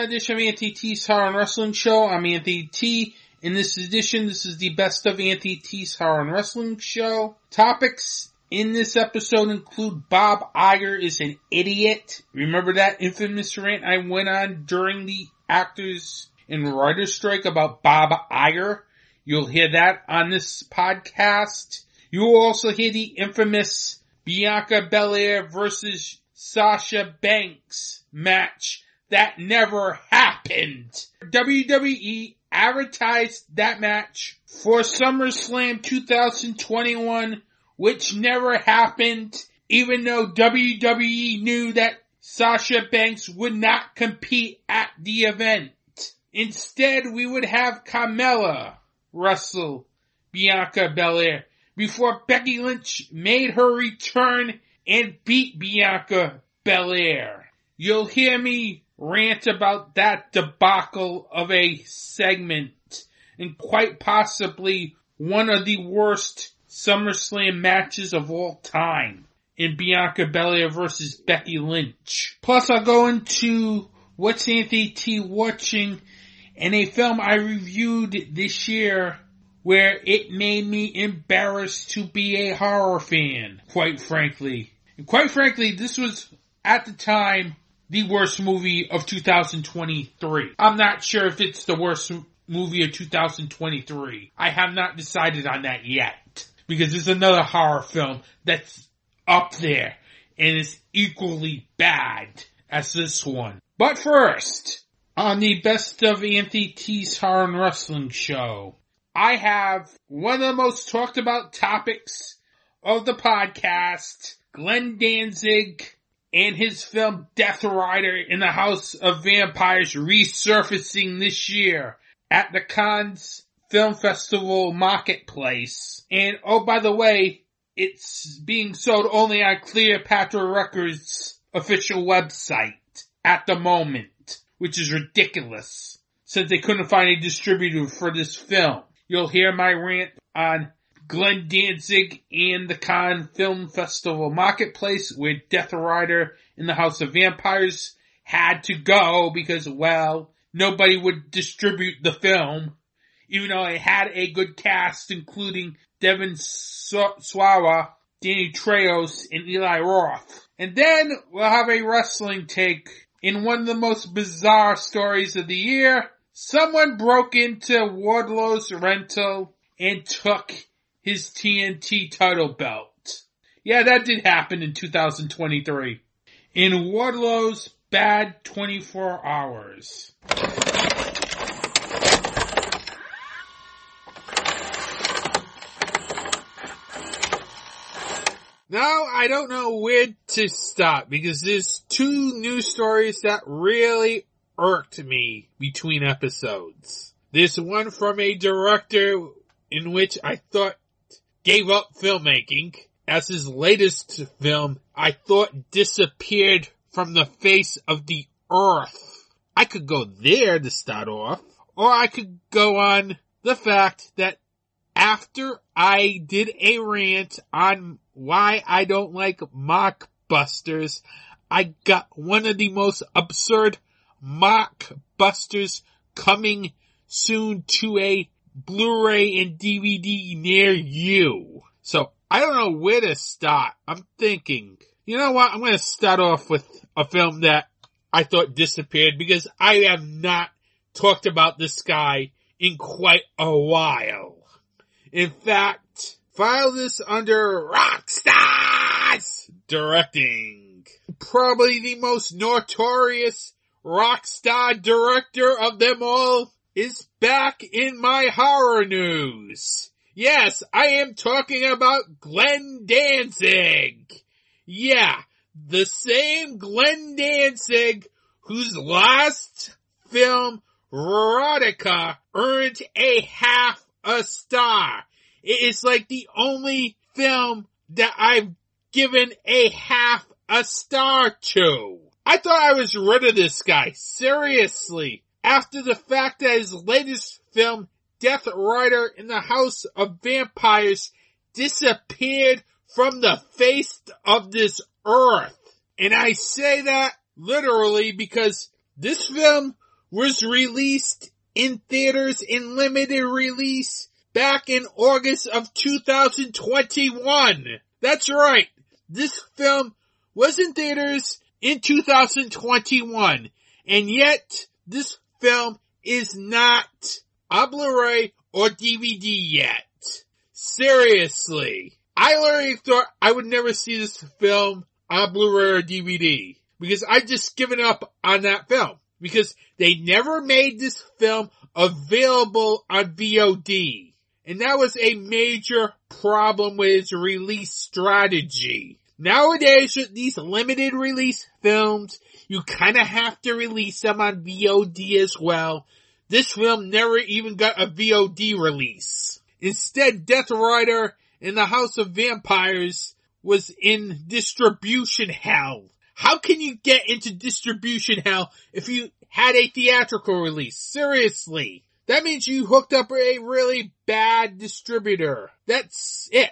Edition of Anthony T's Horror and Wrestling Show. I'm Anthony T. In this edition, this is the best of Anthony T's Horror and Wrestling Show. Topics in this episode include Bob Iger is an idiot. Remember that infamous rant I went on during the actors and writers strike about Bob Iger? You'll hear that on this podcast. You will also hear the infamous Bianca Belair versus Sasha Banks match that never happened. WWE advertised that match for SummerSlam 2021, which never happened, even though WWE knew that Sasha Banks would not compete at the event. Instead, we would have Carmella wrestle Bianca Belair before Becky Lynch made her return and beat Bianca Belair. You'll hear me rant about that debacle of a segment and quite possibly one of the worst SummerSlam matches of all time in Bianca Belair versus Becky Lynch. Plus I'll go into what's Anthony T watching and a film I reviewed this year where it made me embarrassed to be a horror fan, quite frankly. And quite frankly, this was at the time the worst movie of 2023. I'm not sure if it's the worst movie of 2023. I have not decided on that yet. Because there's another horror film that's up there and is equally bad as this one. But first, on the best of Anthony T's Horror and Wrestling show, I have one of the most talked about topics of the podcast, Glenn Danzig and his film Death Rider in the House of Vampires resurfacing this year at the Cannes Film Festival Marketplace. And oh, by the way, it's being sold only on Cleopatra Records official website at the moment, which is ridiculous since they couldn't find a distributor for this film. You'll hear my rant on Glenn Danzig and the Cannes Film Festival Marketplace where Death Rider in the House of Vampires had to go because, well, nobody would distribute the film, even though it had a good cast including Devon Sawa, Danny Trejo, and Eli Roth. And then we'll have a wrestling take in one of the most bizarre stories of the year. Someone broke into Wardlow's rental and took his TNT title belt. Yeah, that did happen in 2023. In Wardlow's Bad 24 Hours. Now I don't know where to stop because there's two news stories that really irked me between episodes. There's one from a director in which I thought gave up filmmaking as his latest film I thought disappeared from the face of the earth. I could go there to start off, or I could go on the fact that after I did a rant on why I don't like mockbusters, I got one of the most absurd mockbusters coming soon to a Blu-ray and DVD near you. So I don't know where to start. I'm thinking, you know what? I'm going to start off with a film that I thought disappeared because I have not talked about this guy in quite a while. In fact, file this under Rockstars directing. Probably the most notorious Rockstar director of them all is back in my horror news. Yes, I am talking about Glenn Danzig. Yeah, the same Glenn Danzig whose last film, Verotika, earned a half a star. It is like the only film that I've given a half a star to. I thought I was rid of this guy. Seriously after the fact that his latest film, Death Rider in the House of Vampires, disappeared from the face of this earth. And I say that literally because This film was released in theaters in limited release back in August of 2021. That's right. This film was in theaters in 2021 and yet this film is not on Blu-ray or DVD yet. Seriously. I literally thought I would never see this film on Blu-ray or DVD because I just given up on that film because they never made this film available on VOD. And that was a major problem with its release strategy. Nowadays with these limited release films, you kinda have to release them on VOD as well. This film never even got a VOD release. Instead, Death Rider in the House of Vampires was in distribution hell. How can you get into distribution hell if you had a theatrical release? Seriously. That means you hooked up with a really bad distributor. That's it.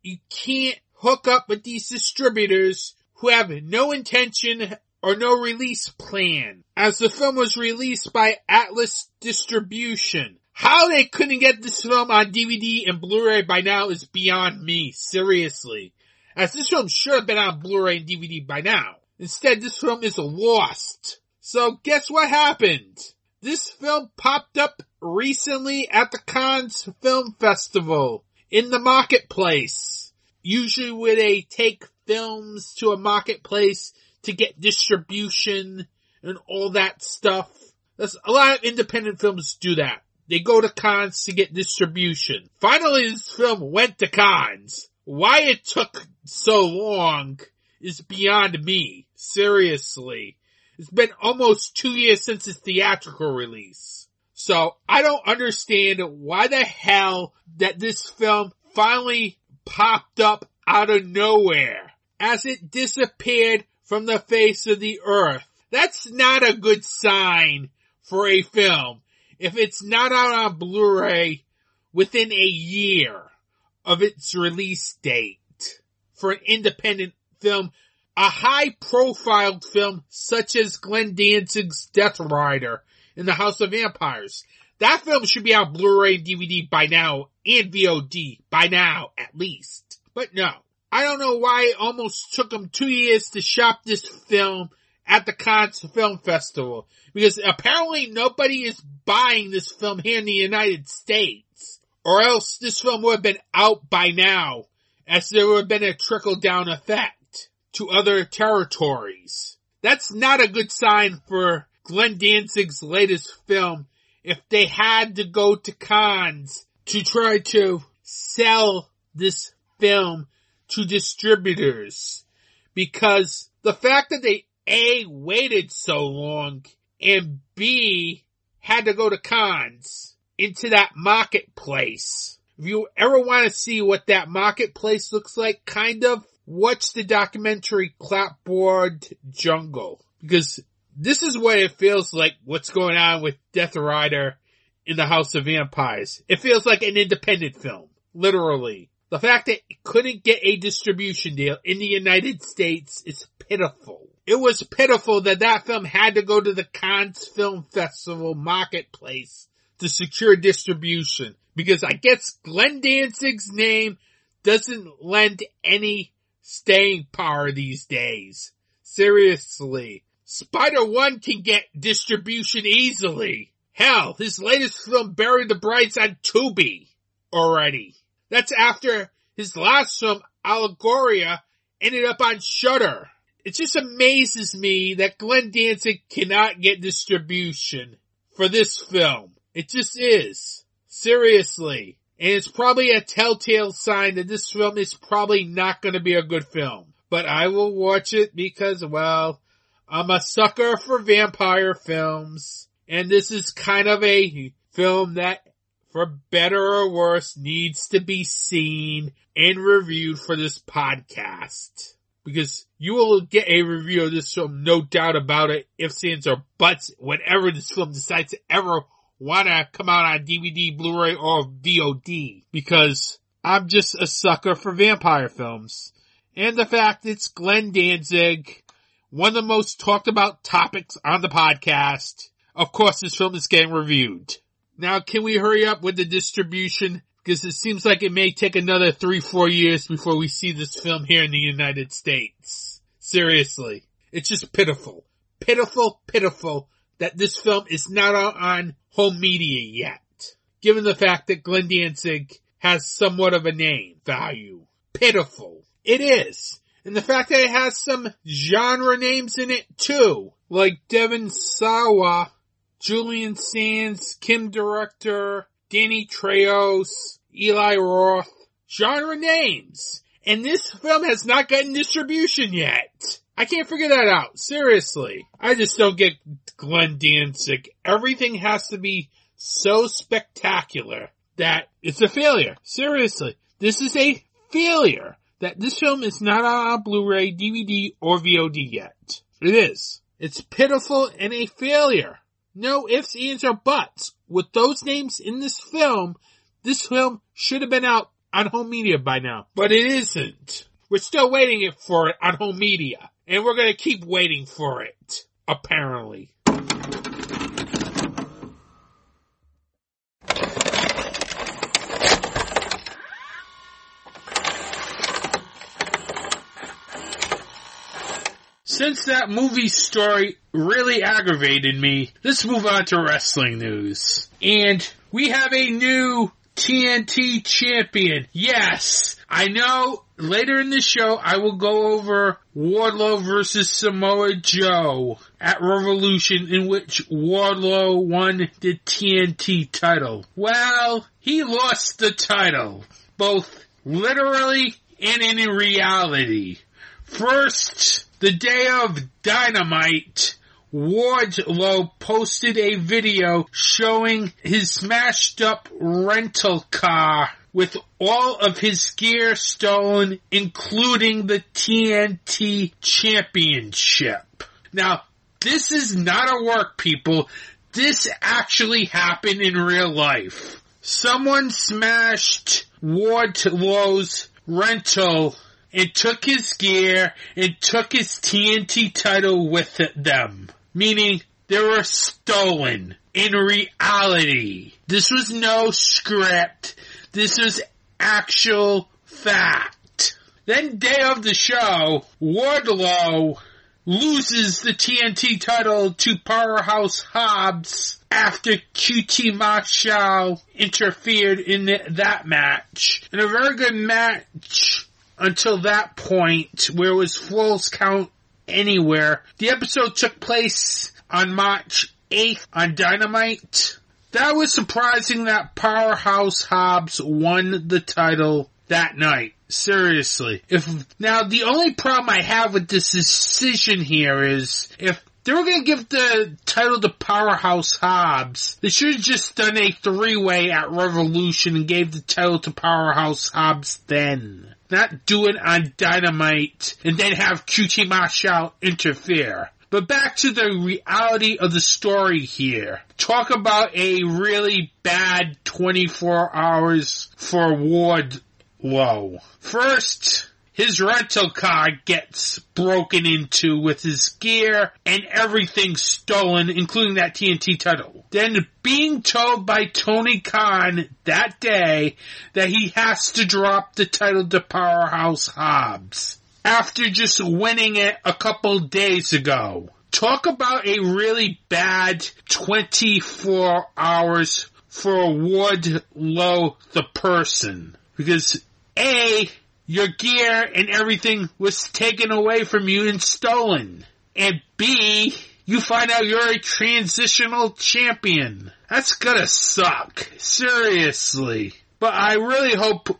You can't hook up with these distributors who have no intention or no release plan. As the film was released by Atlas Distribution. How they couldn't get this film on DVD and Blu-ray by now is beyond me, seriously. As this film should have been on Blu-ray and DVD by now. Instead, this film is lost. So guess what happened? This film popped up recently at the Cannes Film Festival in the marketplace. Usually where they take films to a marketplace to get distribution and all that stuff. That's, a lot of independent films do that. They go to Cannes to get distribution. Finally, this film went to Cannes. Why it took so long is beyond me. Seriously. It's been almost two years since its theatrical release. So I don't understand why the hell that this film finally popped up out of nowhere as it disappeared from the face of the earth. That's not a good sign for a film if it's not out on Blu-ray within a year of its release date for an independent film, a high profiled film such as Glenn Danzig's Death Rider in the House of Vampires. That film should be on Blu-ray and DVD by now and VOD by now at least. But no, I don't know why it almost took them two years to shop this film at the Cannes Film Festival because apparently nobody is buying this film here in the United States or else this film would have been out by now as there would have been a trickle down effect to other territories. That's not a good sign for Glenn Danzig's latest film if they had to go to Cannes to try to sell this film to distributors because the fact that they A waited so long and B had to go to Cannes into that marketplace. If you ever want to see what that marketplace looks like, kind of watch the documentary Clapboard Jungle because this is what it feels like what's going on with Death Rider in the House of Vampires. It feels like an independent film, literally. The fact that it couldn't get a distribution deal in the United States is pitiful. It was pitiful that that film had to go to the Cannes Film Festival marketplace to secure distribution because I guess Glenn Danzig's name doesn't lend any staying power these days. Seriously. Spider One can get distribution easily. Hell, his latest film Bury the Brides on Tubi already. That's after his last film, Allegoria, ended up on Shudder. It just amazes me that Glenn Danzig cannot get distribution for this film. It just is. Seriously. And it's probably a telltale sign that this film is probably not to be a good film. But I will watch it because, well, I'm a sucker for vampire films. And this is kind of a film that, for better or worse, needs to be seen and reviewed for this podcast. Because you will get a review of this film, no doubt about it, if ands, or buts, whenever this film decides to ever want to come out on DVD, Blu-ray, or VOD. Because I'm just a sucker for vampire films. And the fact it's Glenn Danzig, one of the most talked about topics on the podcast. Of course, this film is getting reviewed. Now, can we hurry up with the distribution? Because it seems like it may take another three, four years before we see this film here in the United States. Seriously. It's just pitiful. Pitiful, pitiful that this film is not out on home media yet. Given the fact that Glenn Danzig has somewhat of a name value. Pitiful. It is. And the fact that it has some genre names in it too. Like Devon Sawa, Julian Sands, Kim Director, Danny Trejo, Eli Roth. Genre names. And this film has not gotten distribution yet. I can't figure that out. Seriously. I just don't get Glenn Danzig. Everything has to be so spectacular that it's a failure. Seriously. This is a failure that this film is not on Blu-ray, DVD, or VOD yet. It is. It's pitiful and a failure. No ifs, ands, or buts. With those names in this film, this film should have been out on home media by now. But it isn't. We're still waiting for it on home media. And we're gonna keep waiting for it. Apparently. Since that movie story really aggravated me, let's move on to wrestling news. And we have a new TNT champion. Yes, I know later in the show I will go over Wardlow versus Samoa Joe at Revolution in which Wardlow won the TNT title. Well, he lost the title, both literally and in reality. First, the day of Dynamite, Wardlow posted a video showing his smashed up rental car with all of his gear stolen, including the TNT Championship. Now, this is not a work, people. This actually happened in real life. Someone smashed Wardlow's rental and took his gear and took his TNT title with them. Meaning they were stolen in reality. This was no script. This was actual fact. Then day of the show, Wardlow loses the TNT title to Powerhouse Hobbs after QT Marshall interfered in that match. In a very good match until that point where it was Falls Count Anywhere. The episode took place on March 8th on Dynamite. That was surprising that Powerhouse Hobbs won the title that night. Seriously. If, now the only problem I have with this decision here is if they were going to give the title to Powerhouse Hobbs. They should have just done a three-way at Revolution and gave the title to Powerhouse Hobbs then. Not do it on Dynamite and then have QT Marshall interfere. But back to the reality of the story here. Talk about a really bad 24 hours for Ward Wardlow. First, his rental car gets broken into with his gear and everything stolen, including that TNT title. Then being told by Tony Khan that day that he has to drop the title to Powerhouse Hobbs after just winning it a couple days ago. Talk about a really bad 24 hours for Wardlow the person. Because A, your gear and everything was taken away from you and stolen. And B, you find out you're a transitional champion. That's gonna suck. Seriously. But I really hope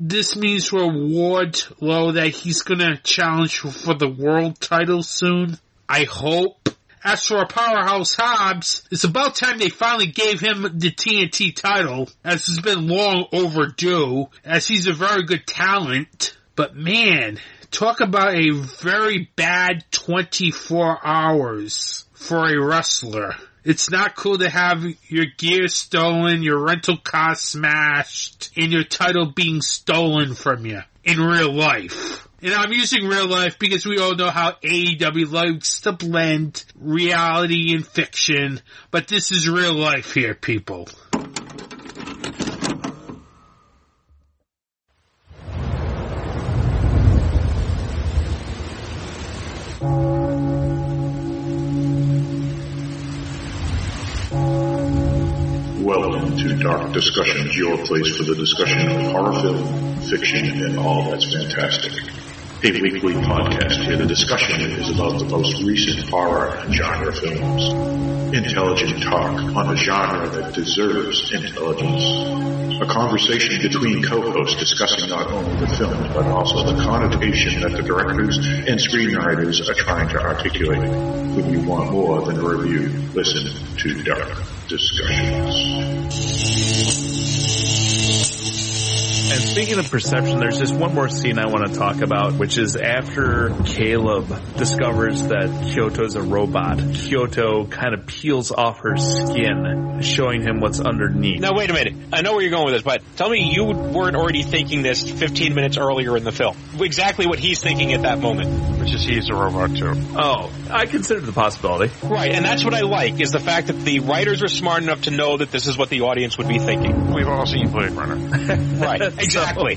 this means for Wardlow that he's gonna challenge for the world title soon. I hope. As for Powerhouse Hobbs, it's about time they finally gave him the TNT title, as it's been long overdue, as he's a very good talent. But man, talk about a very bad 24 hours for a wrestler. It's not cool to have your gear stolen, your rental car smashed, and your title being stolen from you in real life. And I'm using real life because we all know how AEW likes to blend reality and fiction, but this is real life here, people. Welcome to Dark Discussions, your place for the discussion of horror film, fiction, and all that's fantastic. A weekly podcast where the discussion is about the most recent horror and genre films. Intelligent talk on a genre that deserves intelligence. A conversation between co-hosts discussing not only the film, but also the connotation that the directors and screenwriters are trying to articulate. When you want more than a review, listen to Dark Discussions. And speaking of perception, there's just one more scene I want to talk about, which is after Caleb discovers that Kyoko's a robot. Kyoto kind of peels off her skin, showing him what's underneath. Now wait a minute. I know where you're going with this, but tell me you weren't already thinking this 15 minutes earlier in the film. Exactly what he's thinking at that moment. Which is he's a robot too. Oh, I considered the possibility. Right, and that's what I like, is the fact that the writers were smart enough to know that this is what the audience would be thinking. We've all seen Blade Runner. Right, exactly.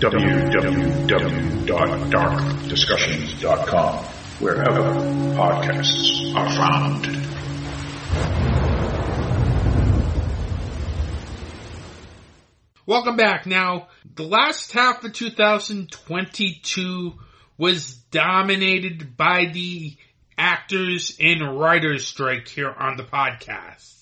www.darkdiscussions.com, wherever podcasts are found. Welcome back. Now, the last half of 2022 was dominated by the actors and writers strike here on the podcast.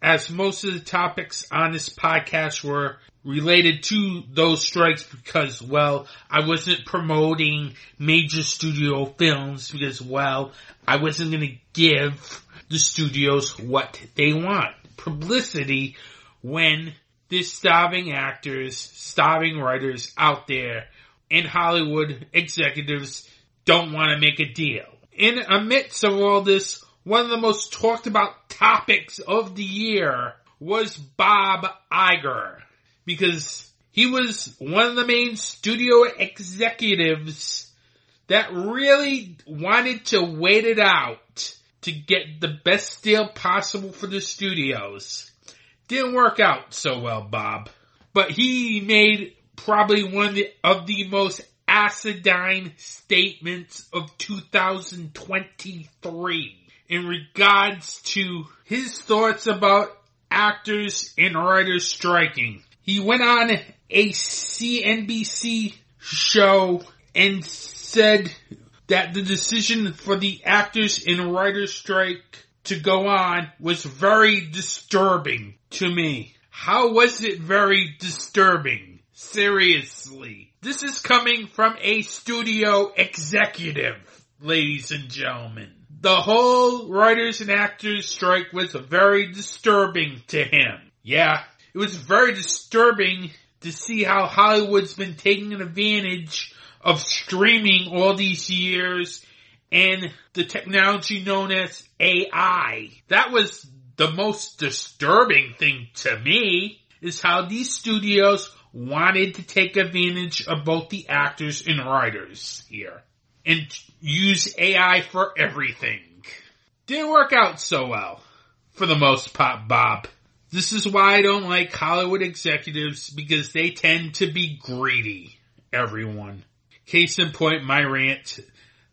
As most of the topics on this podcast were related to those strikes because, well, I wasn't promoting major studio films because, well, I wasn't going to give the studios what they want. Publicity when there's starving actors, starving writers out there, and Hollywood executives don't want to make a deal. In amidst of all this, one of the most talked about topics of the year was Bob Iger. Because he was one of the main studio executives that really wanted to wait it out to get the best deal possible for the studios. Didn't work out so well, Bob. But he made probably one of the, most acidine statements of 2023 in regards to his thoughts about actors and writers striking. He went on a CNBC show and said that the decision for the actors and writers strike to go on was very disturbing to me. How was it very disturbing? Seriously. This is coming from a studio executive, ladies and gentlemen. The whole writers and actors strike was very disturbing to him. Yeah, it was very disturbing to see how Hollywood's been taking advantage of streaming all these years and the technology known as AI. That was the most disturbing thing to me is how these studios wanted to take advantage of both the actors and writers here and use AI for everything. Didn't work out so well for the most part, Bob. This is why I don't like Hollywood executives because they tend to be greedy, everyone. Case in point, my rant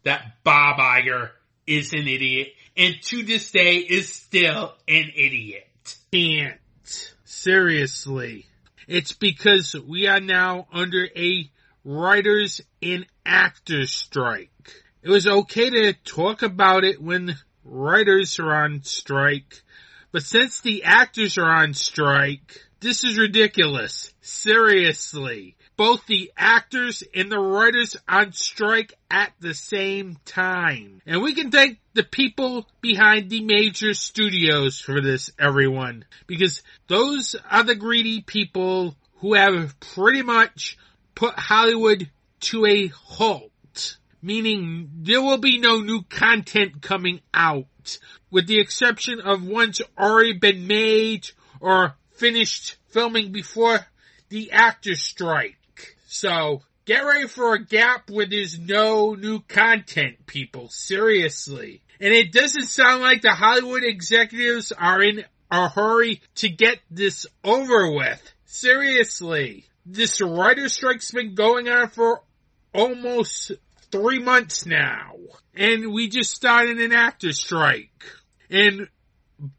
that Bob Iger is an idiot and to this day is still an idiot. Can't. Seriously. It's because we are now under a writers and actors strike. It was okay to talk about it when writers are on strike, but since the actors are on strike, this is ridiculous. Seriously. Both the actors and the writers on strike at the same time. And we can thank the people behind the major studios for this, everyone. Because those are the greedy people who have pretty much put Hollywood to a halt. Meaning there will be no new content coming out. With the exception of ones already been made or finished filming before the actor strike. So Get ready for a gap where there's no new content, people. Seriously. And it doesn't sound like the Hollywood executives are in a hurry to get this over with. Seriously. This writer strike's been going on for almost three months now. And we just started an actor strike. And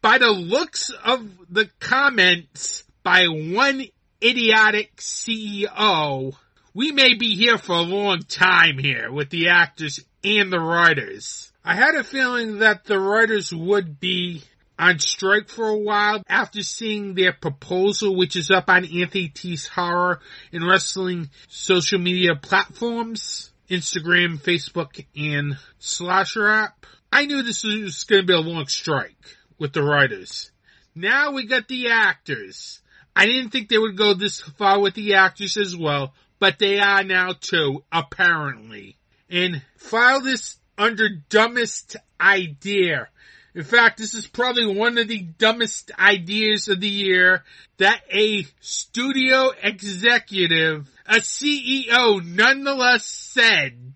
by the looks of the comments by one idiotic CEO, we may be here for a long time here with the actors and the writers. I had a feeling that the writers would be on strike for a while after seeing their proposal, which is up on Anthony T's Horror and Wrestling social media platforms, Instagram, Facebook, and Slasher app. I knew this was going to be a long strike with the writers. Now we got the actors. I didn't think they would go this far with the actors as well, but they are now too, apparently. And file this under dumbest idea. In fact, this is probably one of the dumbest ideas of the year that a studio executive, a CEO nonetheless said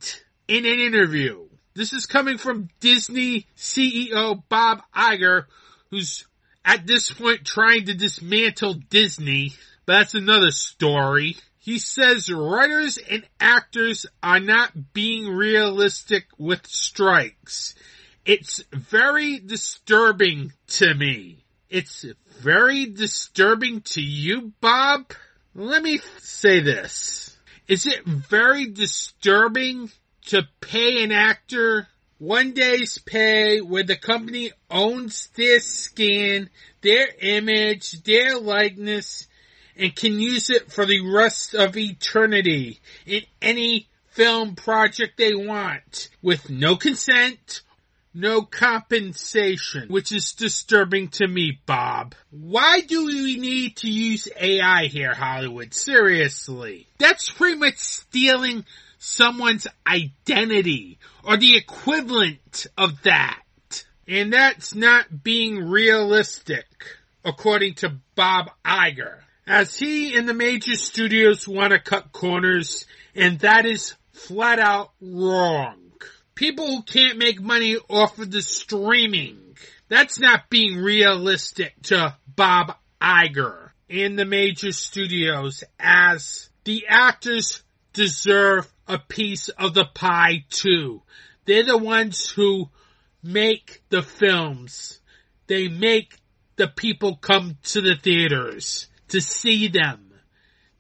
in an interview. This is coming from Disney CEO Bob Iger, who's at this point trying to dismantle Disney, but that's another story. He says writers and actors are not being realistic with strikes. It's very disturbing to me. It's very disturbing to you, Bob? Let me say this. Is it very disturbing to pay an actor one day's pay where the company owns their skin, their image, their likeness, and can use it for the rest of eternity in any film project they want with no consent, no compensation, which is disturbing to me, Bob. Why do we need to use AI here, Hollywood? Seriously. That's pretty much stealing someone's identity or the equivalent of that. And that's not being realistic, according to Bob Iger. As he and the major studios want to cut corners, and that is flat out wrong. People who can't make money off of the streaming, that's not being realistic to Bob Iger and the major studios as the actors deserve a piece of the pie too. They're the ones who make the films. They make the people come to the theaters to see them.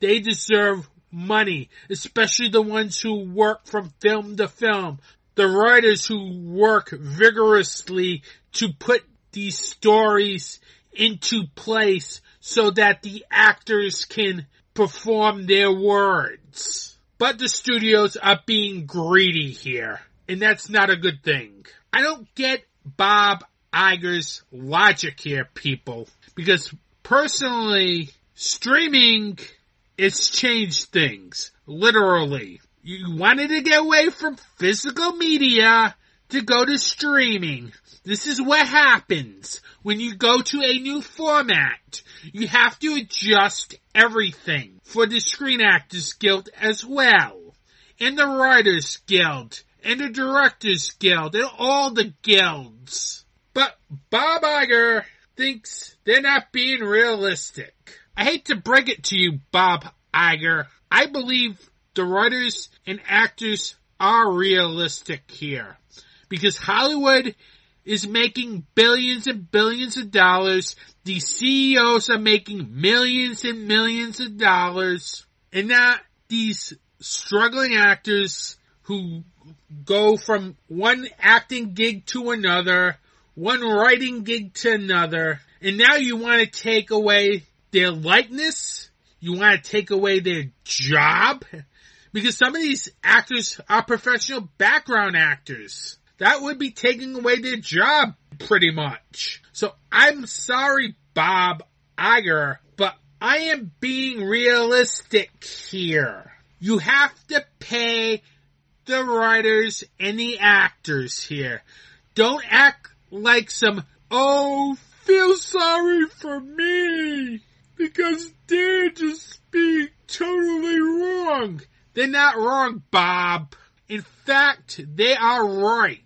They deserve money, especially the ones who work from film to film. The writers who work vigorously to put these stories into place so that the actors can perform their words. But the studios are being greedy here, and that's not a good thing. I don't get Bob Iger's logic here, people, because personally, streaming has changed things, literally. You wanted to get away from physical media to go to streaming. This is what happens when you go to a new format. You have to adjust everything for the Screen Actors Guild as well. And the Writers Guild. And the Directors Guild. And all the guilds. But Bob Iger thinks they're not being realistic. I hate to break it to you, Bob Iger. I believe the writers and actors are realistic here. Because Hollywood is making billions and billions of dollars. The CEOs are making millions and millions of dollars. And now these struggling actors who go from one acting gig to another, one writing gig to another, and now you want to take away their likeness? You want to take away their job? Because some of these actors are professional background actors that would be taking away their job pretty much. So I'm sorry, Bob Iger, but I am being realistic here. You have to pay the writers and the actors here. Don't act like some, oh, feel sorry for me because they're just being totally wrong. They're not wrong, Bob. In fact, they are right.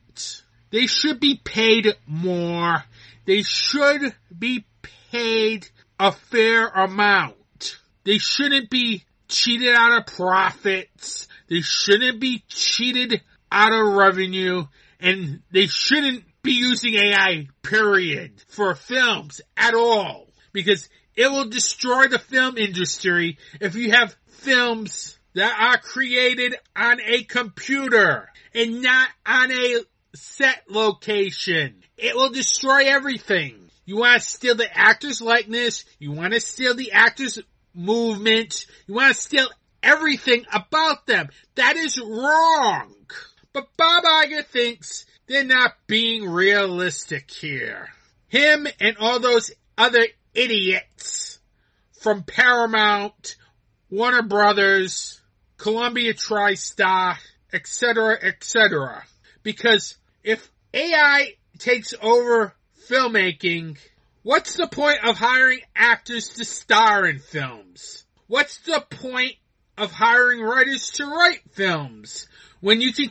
They should be paid more. They should be paid a fair amount. They shouldn't be cheated out of profits. They shouldn't be cheated out of revenue. And they shouldn't be using AI, period, for films at all. Because it will destroy the film industry if you have films that are created on a computer and not on a set location. It will destroy everything. You want to steal the actor's likeness. You want to steal the actor's movement. You want to steal everything about them. That is wrong. But Bob Iger thinks they're not being realistic here. Him and all those other idiots from Paramount, Warner Brothers, Columbia TriStar, etc., etc. Because if AI takes over filmmaking, what's the point of hiring actors to star in films? What's the point of hiring writers to write films when you can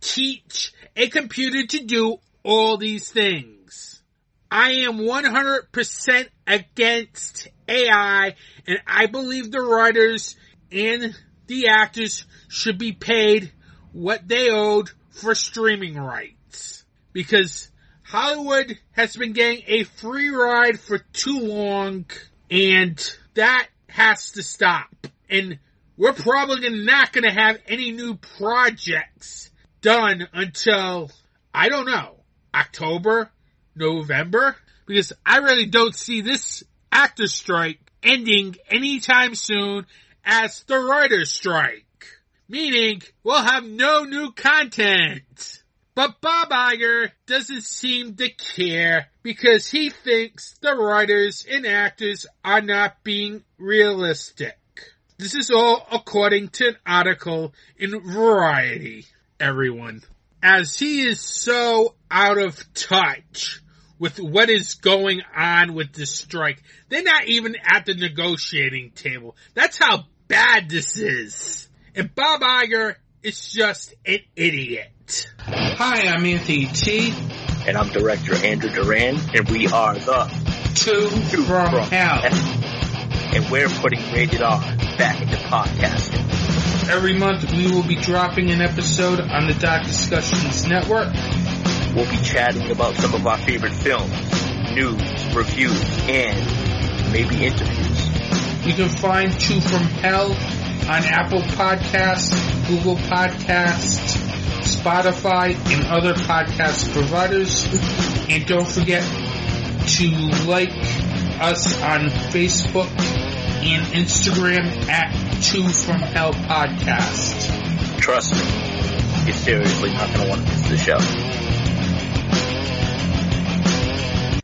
teach a computer to do all these things? I am 100% against AI and I believe the writers and the actors should be paid what they owed for streaming rights. Because Hollywood has been getting a free ride for too long and that has to stop. And we're probably not going to have any new projects done until, I don't know, October, November? Because I really don't see this actor strike ending anytime soon as the writer's strike. Meaning, we'll have no new content. But Bob Iger doesn't seem to care because he thinks the writers and actors are not being realistic. This is all according to an article in Variety, everyone. As he is so out of touch with what is going on with the strike. They're not even at the negotiating table. That's how bad this is. And Bob Iger is just an idiot. Hi, I'm Anthony T. And I'm director Andrew Duran, and we are the Two, Two from, from Hell. and we're putting rated R back into podcasting. Every month we will be dropping an episode on the Dark Discussions Network. We'll be chatting about some of our favorite films, news, reviews, and maybe interviews. You can find Two from Hell on Apple Podcasts, Google Podcasts, Spotify, and other podcast providers. And don't forget to like us on Facebook and Instagram at Two from Hell Podcast. Trust me, you're seriously not going to want to miss the show.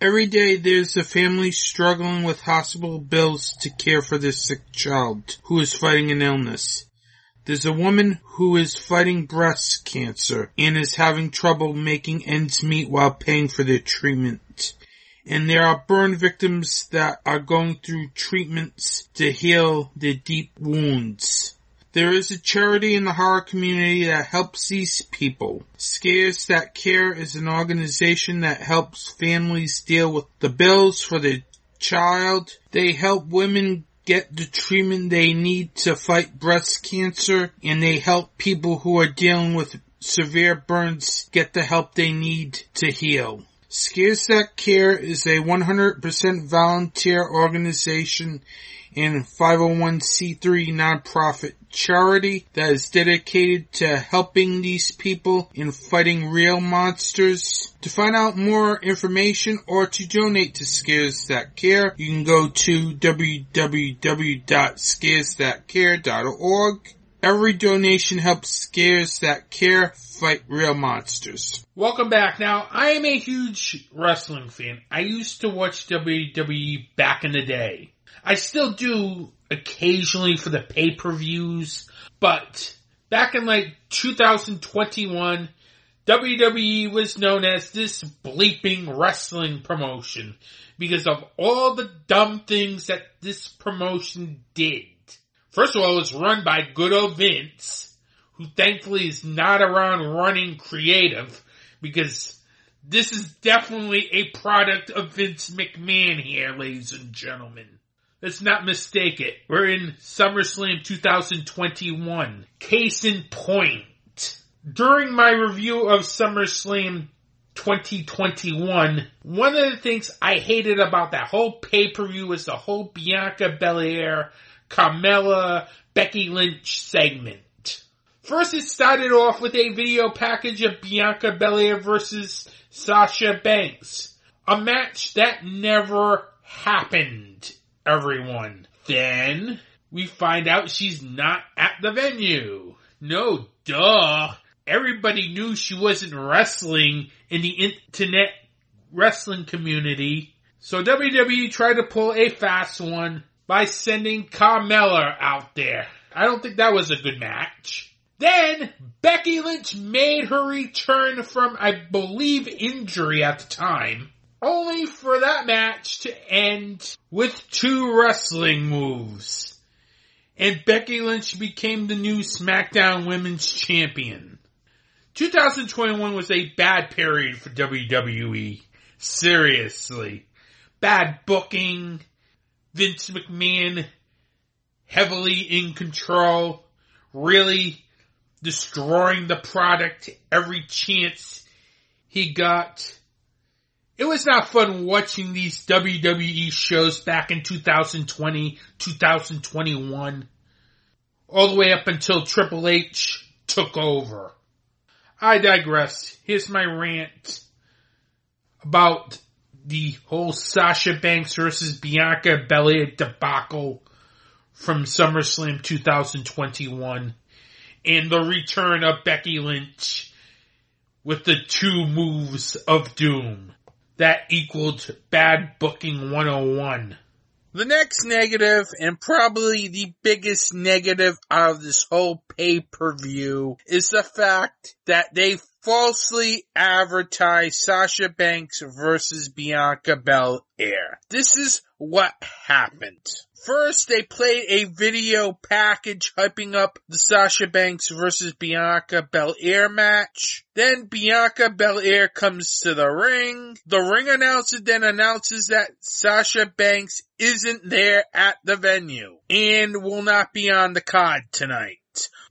Every day there's a family struggling with hospital bills to care for their sick child who is fighting an illness. There's a woman who is fighting breast cancer and is having trouble making ends meet while paying for their treatment. And there are burn victims that are going through treatments to heal their deep wounds. There is a charity in the horror community that helps these people. Scares That Care is an organization that helps families deal with the bills for their child. They help women get the treatment they need to fight breast cancer and they help people who are dealing with severe burns get the help they need to heal. Scares That Care is a 100% volunteer organization and 501c3 nonprofit charity that is dedicated to helping these people in fighting real monsters. To find out more information or to donate to Scares That Care, you can go to www.scaresthatcare.org. Every donation helps Scares That Care fight real monsters. Welcome back. Now, I am a huge wrestling fan. I used to watch WWE back in the day. I still do occasionally for the pay-per-views, but back in like 2021, WWE was known as this bleeping wrestling promotion because of all the dumb things that this promotion did First of all, it's run by good old Vince, who thankfully is not around running creative because this is definitely a product of Vince McMahon here, ladies and gentlemen. Let's not mistake it. We're in SummerSlam 2021. Case in point. During my review of SummerSlam 2021, one of the things I hated about that whole pay-per-view was the whole Bianca Belair, Carmella, Becky Lynch segment. First it started off with a video package of Bianca Belair versus Sasha Banks. A match that never happened, everyone. Then we find out she's not at the venue. No, duh. Everybody knew she wasn't wrestling in the internet wrestling community. So WWE tried to pull a fast one by sending Carmella out there. I don't think that was a good match. Then Becky Lynch made her return from, I believe, injury at the time, only for that match to end with two wrestling moves. And Becky Lynch became the new SmackDown Women's Champion. 2021 was a bad period for WWE. Seriously. Bad booking. Vince McMahon heavily in control. Really destroying the product every chance he got. It was not fun watching these WWE shows back in 2020, 2021, all the way up until Triple H took over. I digress. Here's my rant about the whole Sasha Banks versus Bianca Belair debacle from SummerSlam 2021 and the return of Becky Lynch with the two moves of doom. That equaled bad booking 101. The next negative, and probably the biggest negative out of this whole pay-per-view, is the fact that they falsely advertised Sasha Banks versus Bianca Belair. This is what happened. First, they played a video package hyping up the Sasha Banks versus Bianca Belair match. Then Bianca Belair comes to the ring. The ring announcer then announces that Sasha Banks isn't there at the venue and will not be on the card tonight.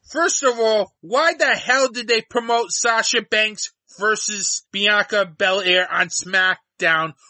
First of all, why the hell did they promote Sasha Banks versus Bianca Belair on SmackDown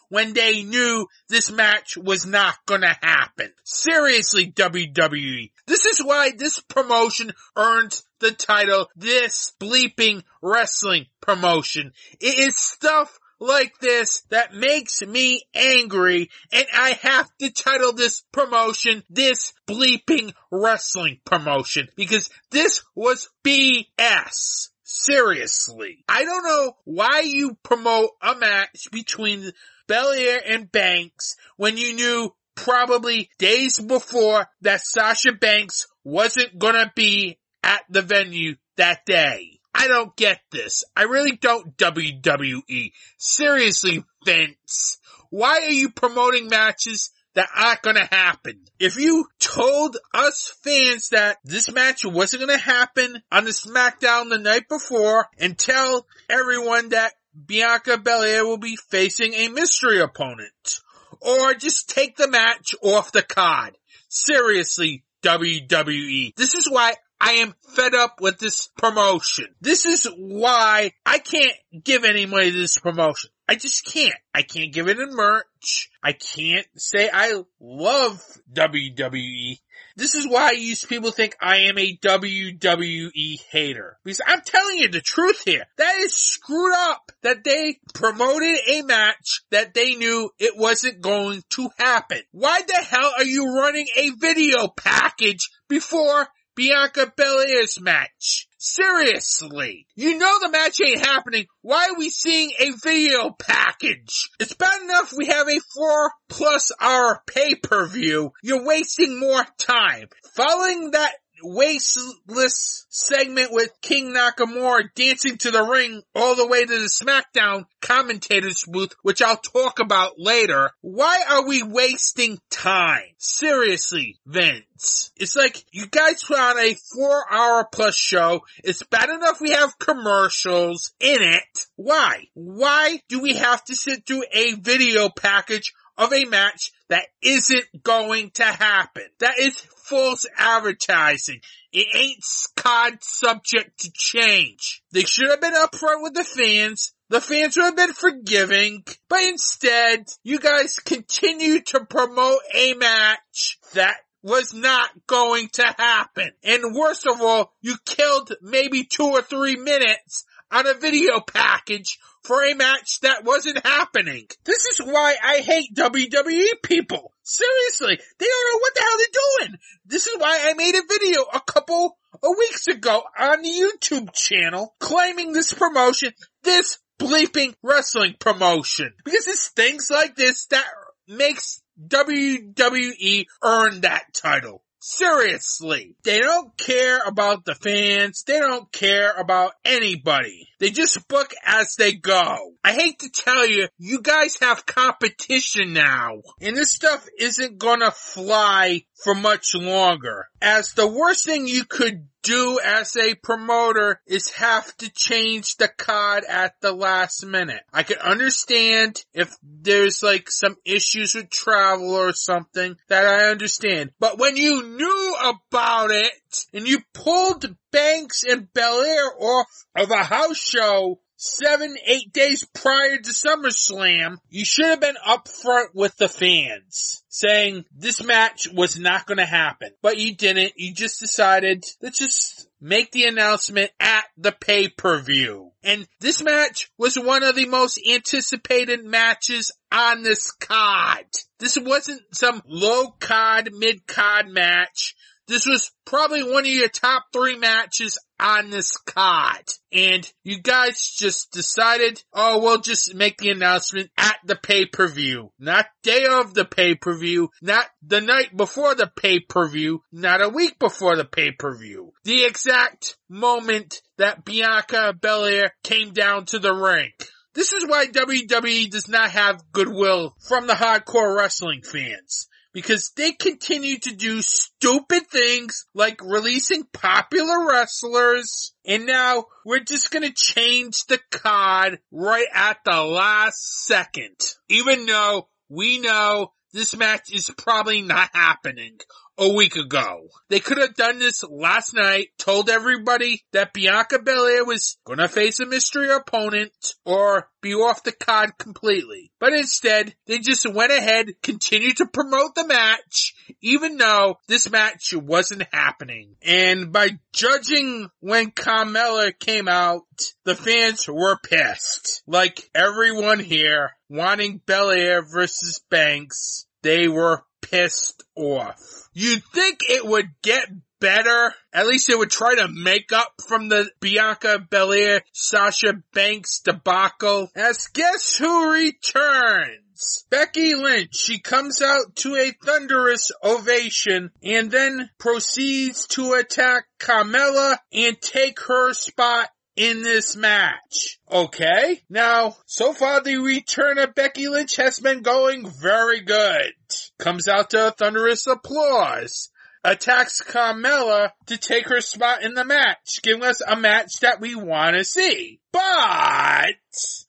when they knew this match was not gonna happen? Seriously, WWE. This is why this promotion earns the title this bleeping wrestling promotion. It is stuff like this that makes me angry and I have to title this promotion this bleeping wrestling promotion because this was BS. Seriously. I don't know why you promote a match between Belair and Banks when you knew probably days before that Sasha Banks wasn't gonna be at the venue that day. I don't get this. I really don't WWE. Seriously, Vince. Why are you promoting matches that aren't gonna happen? If you told us fans that this match wasn't gonna happen on the SmackDown the night before and tell everyone that Bianca Belair will be facing a mystery opponent. Or just take the match off the card. Seriously, WWE. This is why I am fed up with this promotion. This is why I can't give any money to this promotion. I just can't. I can't give it in merch. I can't say I love WWE. This is why used people think I am a WWE hater. Because I'm telling you the truth here. That is screwed up that they promoted a match that they knew it wasn't going to happen. Why the hell are you running a video package before Bianca Belair's match. Seriously. You know the match ain't happening. Why are we seeing a video package? It's bad enough we have a four plus hour pay per view. You're wasting more time. Following that wasteless segment with King Nakamura dancing to the ring all the way to the SmackDown commentator's booth, which I'll talk about later. Why are we wasting time? Seriously, Vince. It's like you guys put on a four hour plus show. It's bad enough we have commercials in it. Why? Why do we have to sit through a video package of a match that isn't going to happen? That is false advertising. It ain't COD subject to change. They should have been upfront with the fans. The fans would have been forgiving, but instead, you guys continue to promote a match that was not going to happen. And worst of all, you killed maybe two or three minutes on a video package for a match that wasn't happening. This is why I hate WWE people. Seriously, they don't know what the hell they're doing. This is why I made a video a couple of weeks ago on the YouTube channel claiming this promotion, this bleeping wrestling promotion. Because it's things like this that makes WWE earn that title. Seriously. They don't care about the fans. They don't care about anybody. They just book as they go. I hate to tell you, you guys have competition now. And this stuff isn't gonna fly for much longer. As the worst thing you could do as a promoter is have to change the card at the last minute. I can understand if there's like some issues with travel or something that I understand. But when you knew about it and you pulled Banks and Belair off of a house show seven, eight days prior to SummerSlam, you should have been upfront with the fans saying this match was not going to happen. But you didn't. You just decided, let's just make the announcement at the pay-per-view. And this match was one of the most anticipated matches on this card. This wasn't some low card, mid card match. This was probably one of your top three matches on this card. And you guys just decided, oh, we'll just make the announcement at the pay-per-view. Not day of the pay-per-view, not the night before the pay-per-view, not a week before the pay-per-view. The exact moment that Bianca Belair came down to the ring. This is why WWE does not have goodwill from the hardcore wrestling fans because they continue to do stupid things like releasing popular wrestlers and now we're just gonna change the card right at the last second. Even though we know this match is probably not happening a week ago. They could have done this last night, told everybody that Bianca Belair was gonna face a mystery opponent or be off the card completely. But instead, they just went ahead, continued to promote the match, even though this match wasn't happening. And by judging when Carmella came out, the fans were pissed. Like everyone here wanting Belair versus Banks, they were pissed off. You'd think it would get better. At least it would try to make up from the Bianca Belair Sasha Banks debacle. As guess who returns? Becky Lynch. She comes out to a thunderous ovation and then proceeds to attack Carmella and take her spot in this match. Okay. Now, so far the return of Becky Lynch has been going very good. Comes out to a thunderous applause. Attacks Carmella to take her spot in the match, giving us a match that we want to see. But,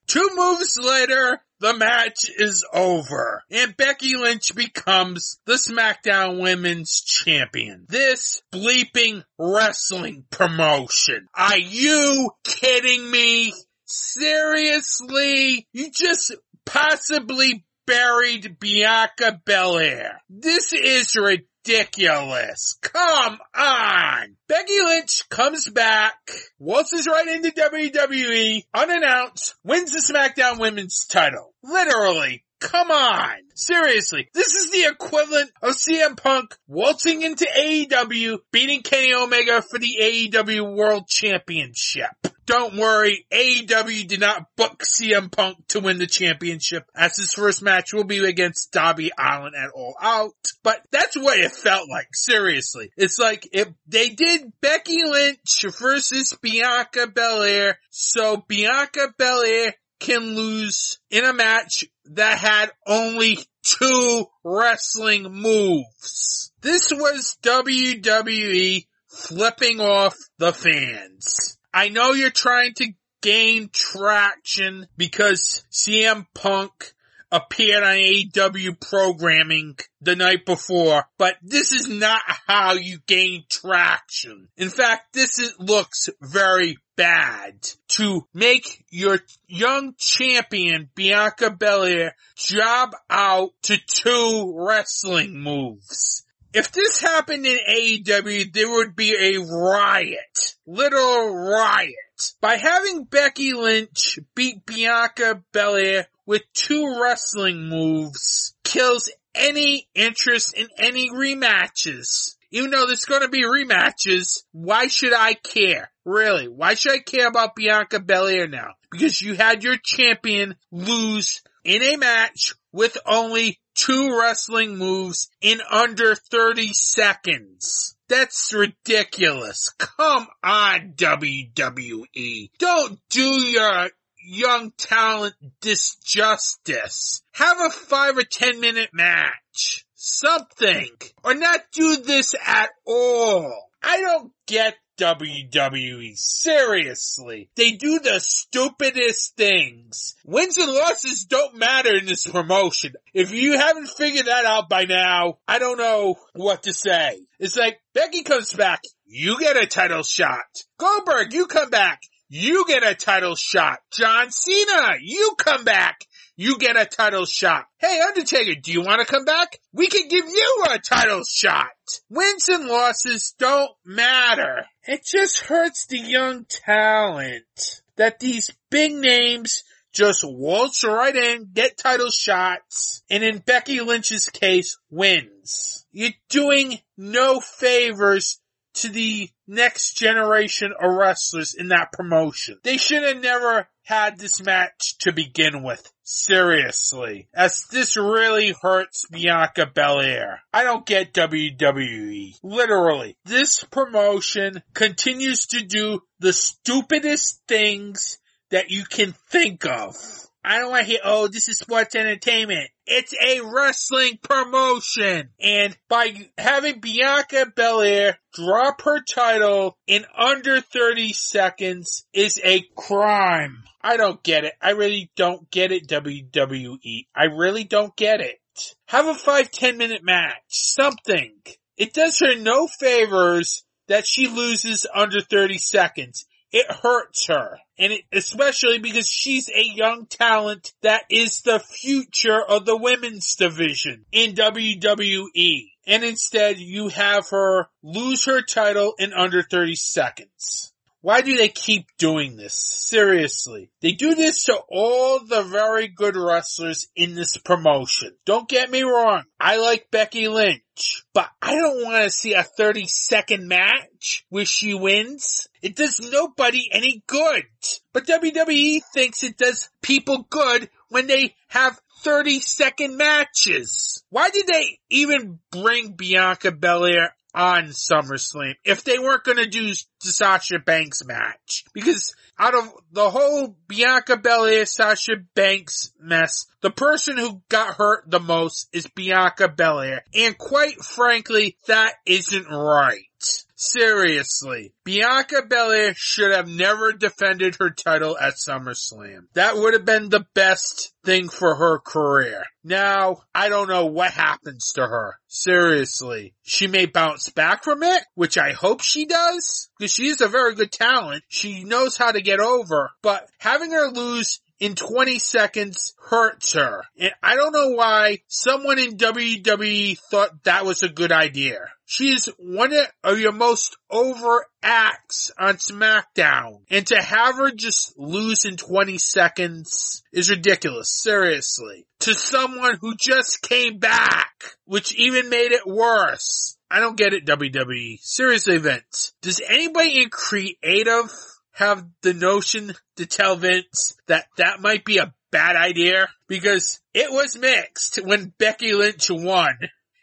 two moves later, the match is over and Becky Lynch becomes the SmackDown Women's Champion. This bleeping wrestling promotion. Are you kidding me? Seriously? You just possibly buried Bianca Belair. This is ridiculous. Come on. Becky Lynch comes back, waltzes right into WWE, unannounced, wins the SmackDown Women's title. Literally come on. Seriously, this is the equivalent of CM Punk waltzing into AEW, beating Kenny Omega for the AEW World Championship. Don't worry, AEW did not book CM Punk to win the championship as his first match will be against Darby Allin at All Out. But that's what it felt like, seriously. It's like if they did Becky Lynch versus Bianca Belair, so Bianca Belair can lose in a match that had only two wrestling moves. This was WWE flipping off the fans. I know you're trying to gain traction because CM Punk appeared on AEW programming the night before, but this is not how you gain traction. In fact, this is, looks very bad to make your young champion Bianca Belair job out to two wrestling moves. If this happened in AEW, there would be a riot. Little riot. By having Becky Lynch beat Bianca Belair with two wrestling moves kills any interest in any rematches. Even though there's gonna be rematches, why should I care? Really? Why should I care about Bianca Belair now? Because you had your champion lose in a match with only two wrestling moves in under 30 seconds. That's ridiculous. Come on, WWE. Don't do your young talent disjustice. Have a five or ten minute match. Something. Or not do this at all. I don't get WWE. Seriously. They do the stupidest things. Wins and losses don't matter in this promotion. If you haven't figured that out by now, I don't know what to say. It's like, Becky comes back, you get a title shot. Goldberg, you come back, you get a title shot. John Cena, you come back. You get a title shot. Hey, Undertaker, do you want to come back? We can give you a title shot. Wins and losses don't matter. It just hurts the young talent that these big names just waltz right in, get title shots, and in Becky Lynch's case, wins. You're doing no favors to the next generation of wrestlers in that promotion. They should have never had this match to begin with. Seriously. As this really hurts Bianca Belair. I don't get WWE. Literally. This promotion continues to do the stupidest things that you can think of. I don't want to hear, oh, this is sports entertainment. It's a wrestling promotion. And by having Bianca Belair drop her title in under 30 seconds is a crime. I don't get it. I really don't get it, WWE. I really don't get it. Have a 5-10 minute match. Something. It does her no favors that she loses under 30 seconds it hurts her. And it, especially because she's a young talent that is the future of the women's division in WWE. And instead you have her lose her title in under 30 seconds. Why do they keep doing this? Seriously. They do this to all the very good wrestlers in this promotion. Don't get me wrong. I like Becky Lynch, but I don't want to see a 30 second match where she wins. It does nobody any good. But WWE thinks it does people good when they have 30 second matches. Why did they even bring Bianca Belair on SummerSlam if they weren't going to do the Sasha Banks match. Because out of the whole Bianca Belair Sasha Banks mess, the person who got hurt the most is Bianca Belair. And quite frankly, that isn't right. Seriously. Bianca Belair should have never defended her title at SummerSlam. That would have been the best thing for her career. Now, I don't know what happens to her. Seriously. She may bounce back from it, which I hope she does, because she's a very good talent. She knows how to get over, but having her lose in 20 seconds hurts her. And I don't know why someone in WWE thought that was a good idea. She is one of your most over acts on SmackDown. And to have her just lose in 20 seconds is ridiculous. Seriously. To someone who just came back, which even made it worse. I don't get it, WWE. Seriously, Vince. Does anybody in creative have the notion to tell Vince that that might be a bad idea? Because it was mixed when Becky Lynch won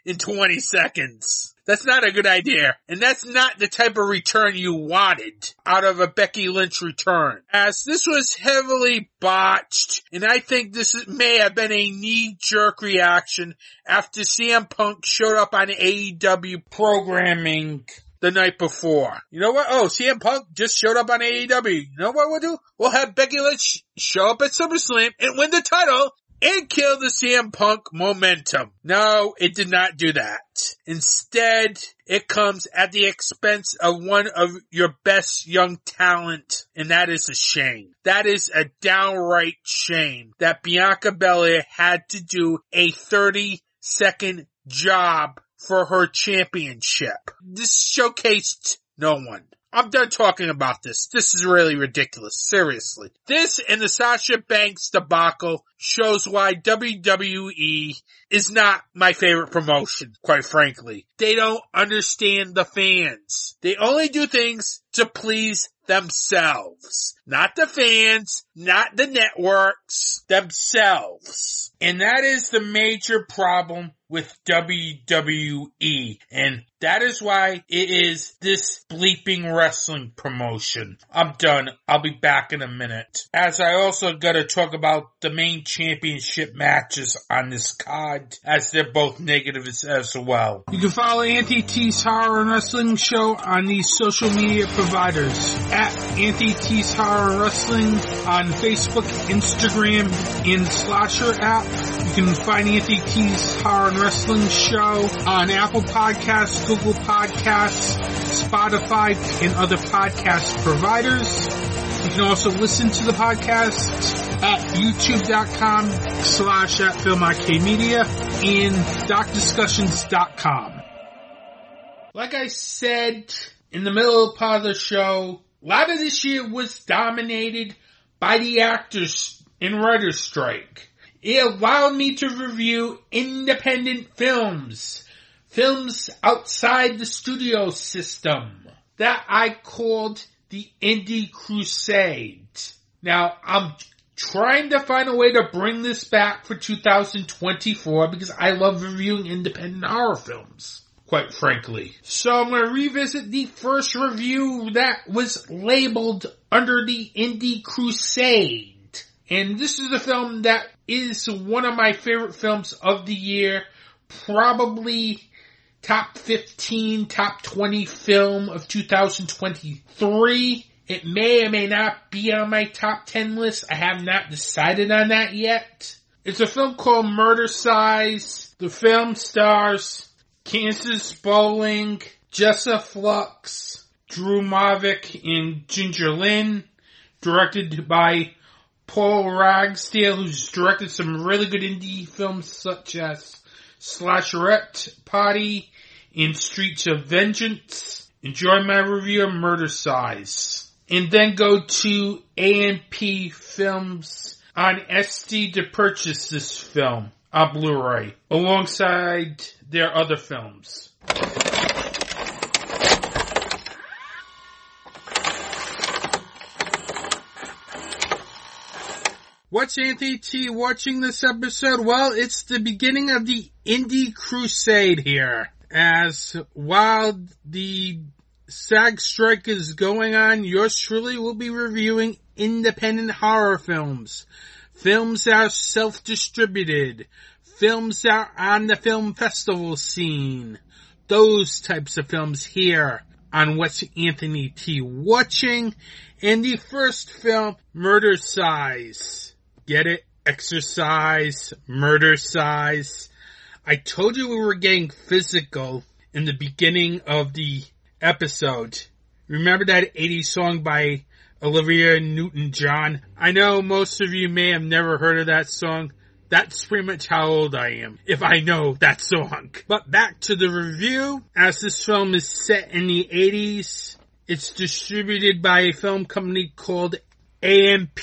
in 20 seconds. That's not a good idea. And that's not the type of return you wanted out of a Becky Lynch return. As this was heavily botched, and I think this may have been a knee-jerk reaction after CM Punk showed up on AEW programming the night before. You know what? Oh, CM Punk just showed up on AEW. You know what we'll do? We'll have Becky Lynch show up at SummerSlam and win the title and kill the CM Punk momentum. No, it did not do that. Instead, it comes at the expense of one of your best young talent, and that is a shame. That is a downright shame that Bianca Belair had to do a 30 second job for her championship. This showcased no one. I'm done talking about this. This is really ridiculous. Seriously. This and the Sasha Banks debacle shows why WWE is not my favorite promotion, quite frankly. They don't understand the fans. They only do things to please themselves. Not the fans, not the networks, themselves. And that is the major problem with WWE. And that is why it is this bleeping wrestling promotion. I'm done. I'll be back in a minute. As I also gotta talk about the main championship matches on this card, as they're both negatives as well. You can follow Anthony T's Horror and Wrestling Show on these social media providers. At Anthony T's Horror Wrestling on Facebook, Instagram, and Slasher app. You can find Anthony T's Horror and Wrestling Show on Apple Podcasts, Google Podcasts, Spotify, and other podcast providers. You can also listen to the podcast at youtube.com slash at Film Arcade Media and darkdiscussions.com. Like I said in the middle part of the show, a lot of this year was dominated by the actors and writers strike. It allowed me to review independent films, films outside the studio system that I called the Indie Crusade. Now, I'm trying to find a way to bring this back for 2024 because I love reviewing independent horror films, quite frankly. So I'm going to revisit the first review that was labeled under the Indie Crusade. And this is a film that is one of my favorite films of the year, probably top 15, top 20 film of 2023. It may or may not be on my top 10 list. I have not decided on that yet. It's a film called Murdercise. The film stars Kansas Bowling, Jessa Flux, Drew Mavic, and Ginger Lynn. Directed by Paul Ragsdale, who's directed some really good indie films such as Slasherette Party and Streets of Vengeance. Enjoy my review of Murdercise. And then go to AMP Films on SD to purchase this film on Blu-ray alongside their other films. What's Anthony T watching this episode? Well, it's the beginning of the Indie Crusade here. As while the SAG strike is going on, yours truly will be reviewing independent horror films. Films that are self-distributed. Films that are on the film festival scene. Those types of films here on What's Anthony T watching. And the first film, Murdercise. Get it? Exercise, Murdercise. I told you we were getting physical in the beginning of the episode. Remember that 80s song by Olivia Newton-John? I know most of you may have never heard of that song. That's pretty much how old I am, if I know that song. But back to the review. As this film is set in the 80s, it's distributed by a film company called AMP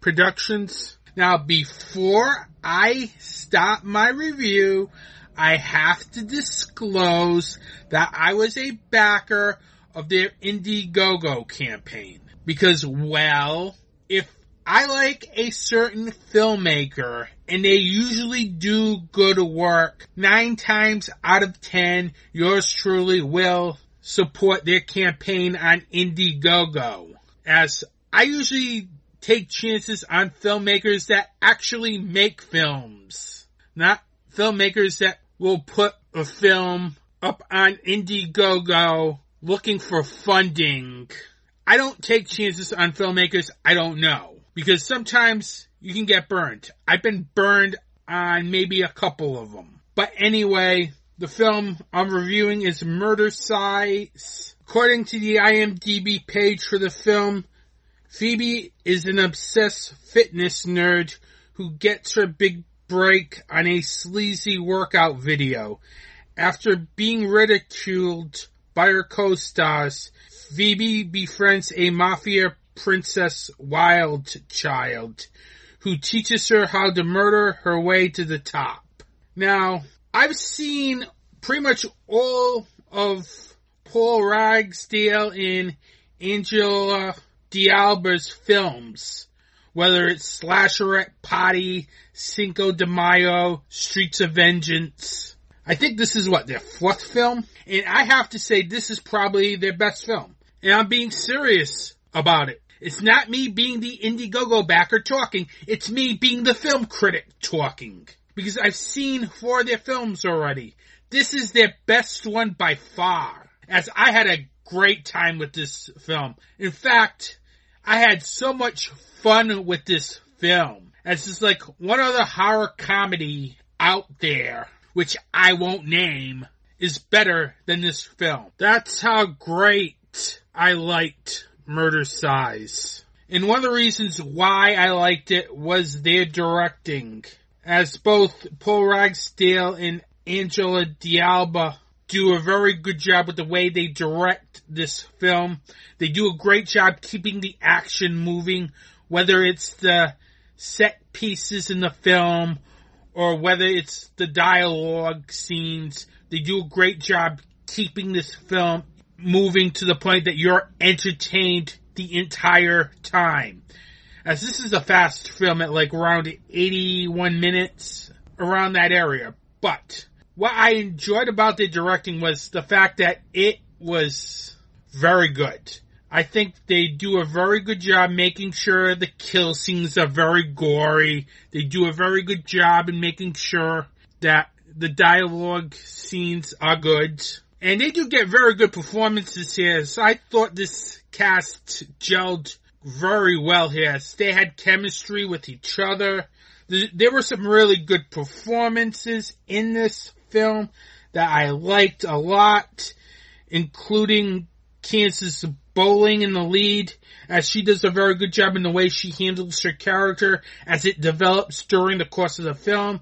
Productions. Now, before I stop my review, I have to disclose that I was a backer of their Indiegogo campaign. Because, well, if I like a certain filmmaker and they usually do good work, nine times out of ten, yours truly will support their campaign on Indiegogo. As I usually take chances on filmmakers that actually make films, not filmmakers that will put a film up on Indiegogo looking for funding. I don't take chances on filmmakers I don't know because sometimes you can get burned. I've been burned on maybe a couple of them. But anyway, the film I'm reviewing is Murdercise. According to the IMDb page for the film, Phoebe is an obsessed fitness nerd who gets her big break on a sleazy workout video. After being ridiculed by her co-stars, Phoebe befriends a mafia princess wild child who teaches her how to murder her way to the top. Now, I've seen pretty much all of Paul Ragsdale in Angela D'Alba's films, whether it's Slasherette Party, Cinco de Mayo, Streets of Vengeance. I think this is what, their fourth film? And I have to say this is probably their best film. And I'm being serious about it. It's not me being the Indiegogo backer talking, it's me being the film critic talking. Because I've seen four of their films already. This is their best one by far. As I had a great time with this film. In fact, I had so much fun with this film. As it's like one other horror comedy out there, which I won't name, is better than this film. That's how great I liked Murdercise. And one of the reasons why I liked it was their directing. As both Paul Ragsdale and Angela D'Alba do a very good job with the way they direct this film. They do a great job keeping the action moving, whether it's the set pieces in the film or whether it's the dialogue scenes. They do a great job keeping this film moving to the point that you're entertained the entire time. As this is a fast film at like around 81 minutes, around that area. But what I enjoyed about the directing was the fact that it was very good. I think they do a very good job making sure the kill scenes are very gory. They do a very good job in making sure that the dialogue scenes are good. And they do get very good performances here. So I thought this cast gelled very well here. They had chemistry with each other. There were some really good performances in this film that I liked a lot, including Kansas Bowling in the lead, as she does a very good job in the way she handles her character as it develops during the course of the film,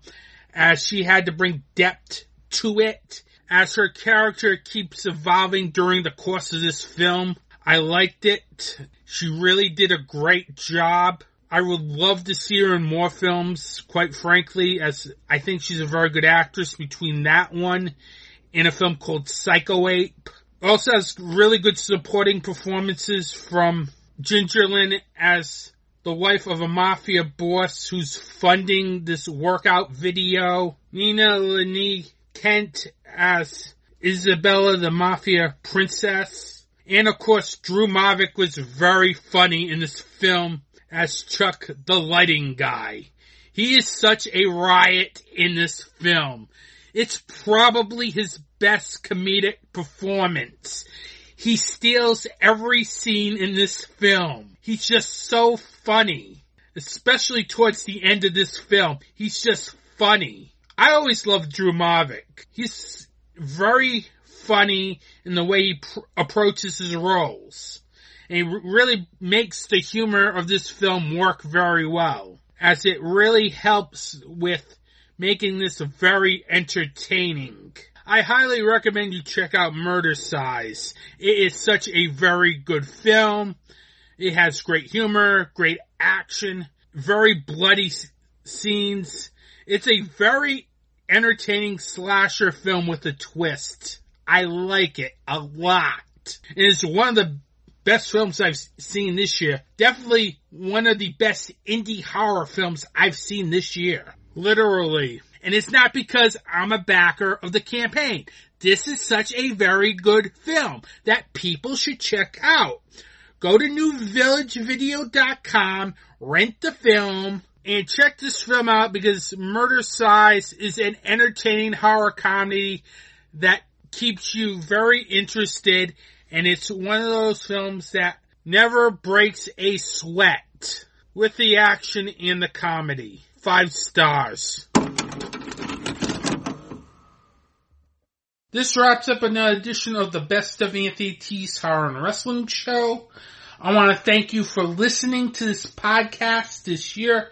as she had to bring depth to it, as her character keeps evolving during the course of this film. I liked it. She really did a great job. I would love to see her in more films, quite frankly, as I think she's a very good actress between that one and a film called Psycho Ape. Also has really good supporting performances from Ginger Lynn as the wife of a mafia boss who's funding this workout video. Nina Lenny Kent as Isabella the mafia princess. And of course, Drew Mavic was very funny in this film as Chuck the lighting guy. He is such a riot in this film. It's probably his best comedic performance. He steals every scene in this film. He's just so funny. Especially towards the end of this film. He's just funny. I always loved Drew Mavic. He's very funny in the way he pr- approaches his roles and he really makes the humor of this film work very well. as it really helps with making this very entertaining. I highly recommend you check out Murdercise. It is such a very good film. It has great humor, great action, very bloody scenes. It's a very entertaining slasher film with a twist. I like it a lot. And It is one of the best films I've seen this year. Definitely one of the best indie horror films I've seen this year. Literally. And it's not because I'm a backer of the campaign. This is such a very good film that people should check out. Go to newvillagevideo.com, rent the film, and check this film out because Murdercise is an entertaining horror comedy that keeps you very interested and it's one of those films that never breaks a sweat with the action and the comedy. Five stars. This wraps up another edition of the Best of Anthony T's Horror and Wrestling Show. I want to thank you for listening to this podcast this year.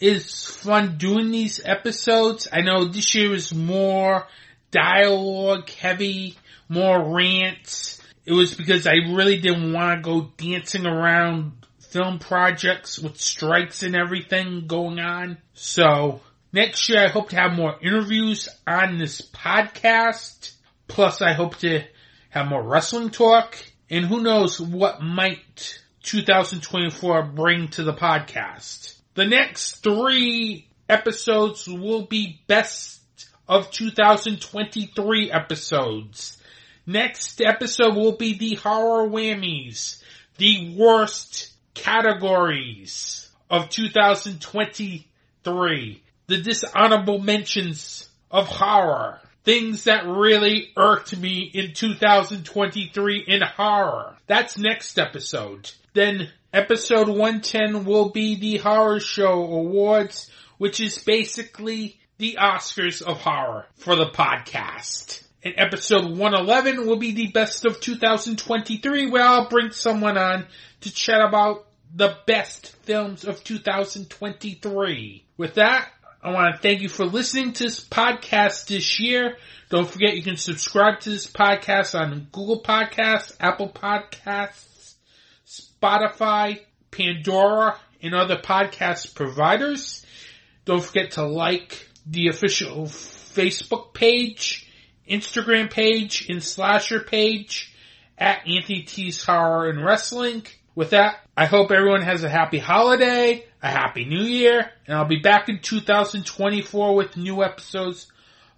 It's fun doing these episodes. I know this year is more dialogue heavy, more rants. It was because I really didn't want to go dancing around film projects with strikes and everything going on. So next year I hope to have more interviews on this podcast. Plus I hope to have more wrestling talk and who knows what might 2024 bring to the podcast. The next three episodes will be best of 2023 episodes. Next episode will be the horror whammies, the worst categories of 2023, the dishonorable mentions of horror, things that really irked me in 2023 in horror. That's next episode. Then episode 110 will be the horror show awards, which is basically the Oscars of horror for the podcast. And episode 111 will be the best of 2023 where I'll bring someone on to chat about the best films of 2023. With that, I want to thank you for listening to this podcast this year. Don't forget you can subscribe to this podcast on Google Podcasts, Apple Podcasts, Spotify, Pandora, and other podcast providers. Don't forget to like the official Facebook page, Instagram page, and slasher page at Anthony T's Horror and Wrestling. With that, I hope everyone has a happy holiday, a happy new year, and I'll be back in 2024 with new episodes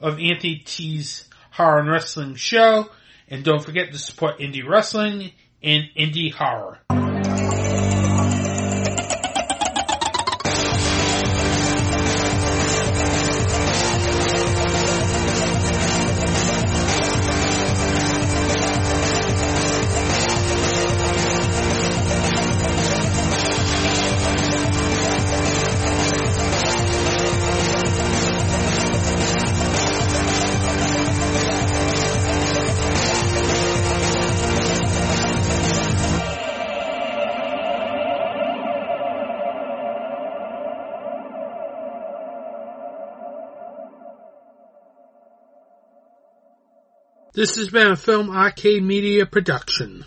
of Anthony T's Horror and Wrestling Show. And don't forget to support indie wrestling and indie horror. This has been a Film Arcade Media production.